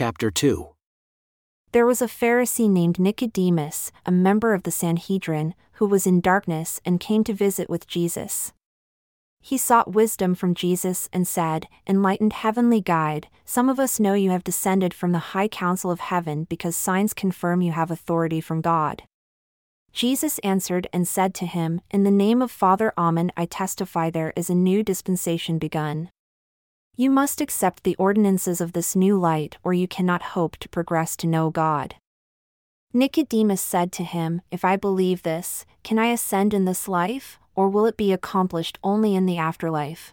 chapter 2. There was a Pharisee named Nicodemus, a member of the Sanhedrin, who was in darkness and came to visit with Jesus. He sought wisdom from Jesus and said, Enlightened heavenly guide, some of us know you have descended from the high council of heaven because signs confirm you have authority from God. Jesus answered and said to him, In the name of Father Amen, I testify there is a new dispensation begun. You must accept the ordinances of this new light, or you cannot hope to progress to know God. Nicodemus said to him, If I believe this, can I ascend in this life, or will it be accomplished only in the afterlife?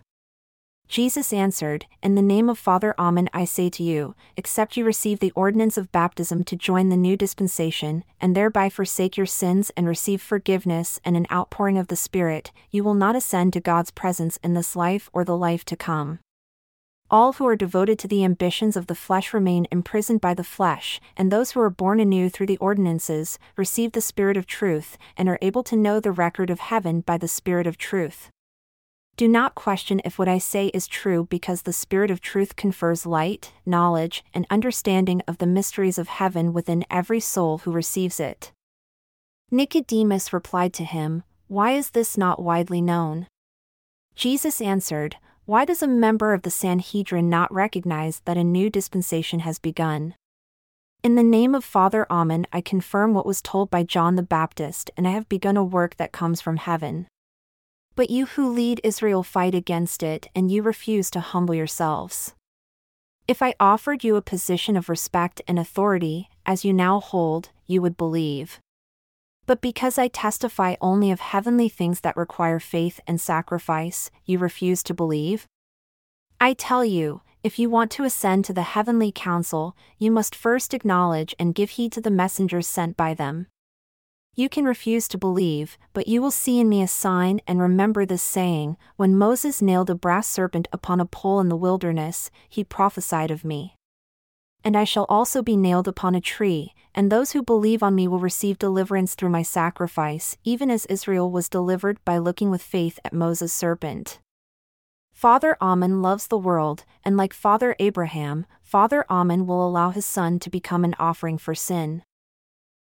Jesus answered, In the name of Father Amen I say to you, except you receive the ordinance of baptism to join the new dispensation, and thereby forsake your sins and receive forgiveness and an outpouring of the Spirit, you will not ascend to God's presence in this life or the life to come. All who are devoted to the ambitions of the flesh remain imprisoned by the flesh, and those who are born anew through the ordinances receive the Spirit of truth, and are able to know the record of heaven by the Spirit of truth. Do not question if what I say is true because the Spirit of truth confers light, knowledge, and understanding of the mysteries of heaven within every soul who receives it. Nicodemus replied to him, Why is this not widely known? Jesus answered, Why does a member of the Sanhedrin not recognize that a new dispensation has begun? In the name of Father Amen, I confirm what was told by John the Baptist, and I have begun a work that comes from heaven. But you who lead Israel fight against it, and you refuse to humble yourselves. If I offered you a position of respect and authority, as you now hold, you would believe. But because I testify only of heavenly things that require faith and sacrifice, you refuse to believe? I tell you, if you want to ascend to the heavenly council, you must first acknowledge and give heed to the messengers sent by them. You can refuse to believe, but you will see in me a sign and remember this saying When Moses nailed a brass serpent upon a pole in the wilderness, he prophesied of me. And I shall also be nailed upon a tree, and those who believe on me will receive deliverance through my sacrifice, even as Israel was delivered by looking with faith at Moses' serpent. Father Amen loves the world, and like Father Abraham, Father Amen will allow his son to become an offering for sin.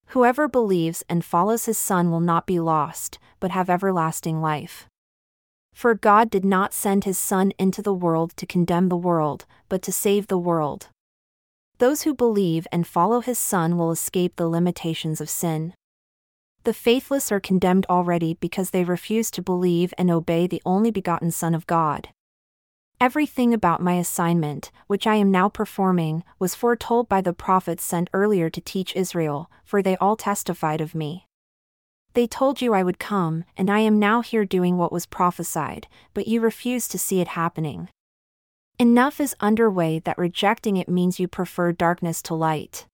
Whoever believes and follows his Son will not be lost, but have everlasting life. For God did not send his Son into the world to condemn the world, but to save the world. Those who believe and follow his Son will escape the limitations of sin. The faithless are condemned already because they refuse to believe and obey the only begotten Son of God. Everything about my assignment, which I am now performing, was foretold by the prophets sent earlier to teach Israel, for they all testified of me. They told you I would come, and I am now here doing what was prophesied, but you refuse to see it happening. Enough is underway that rejecting it means you prefer darkness to light.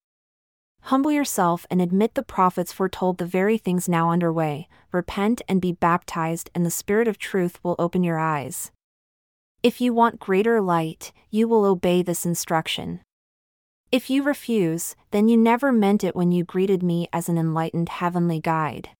Humble yourself and admit the prophets foretold the very things now underway, repent and be baptized, and the Spirit of truth will open your eyes. If you want greater light, you will obey this instruction. If you refuse, then you never meant it when you greeted me as an enlightened heavenly guide.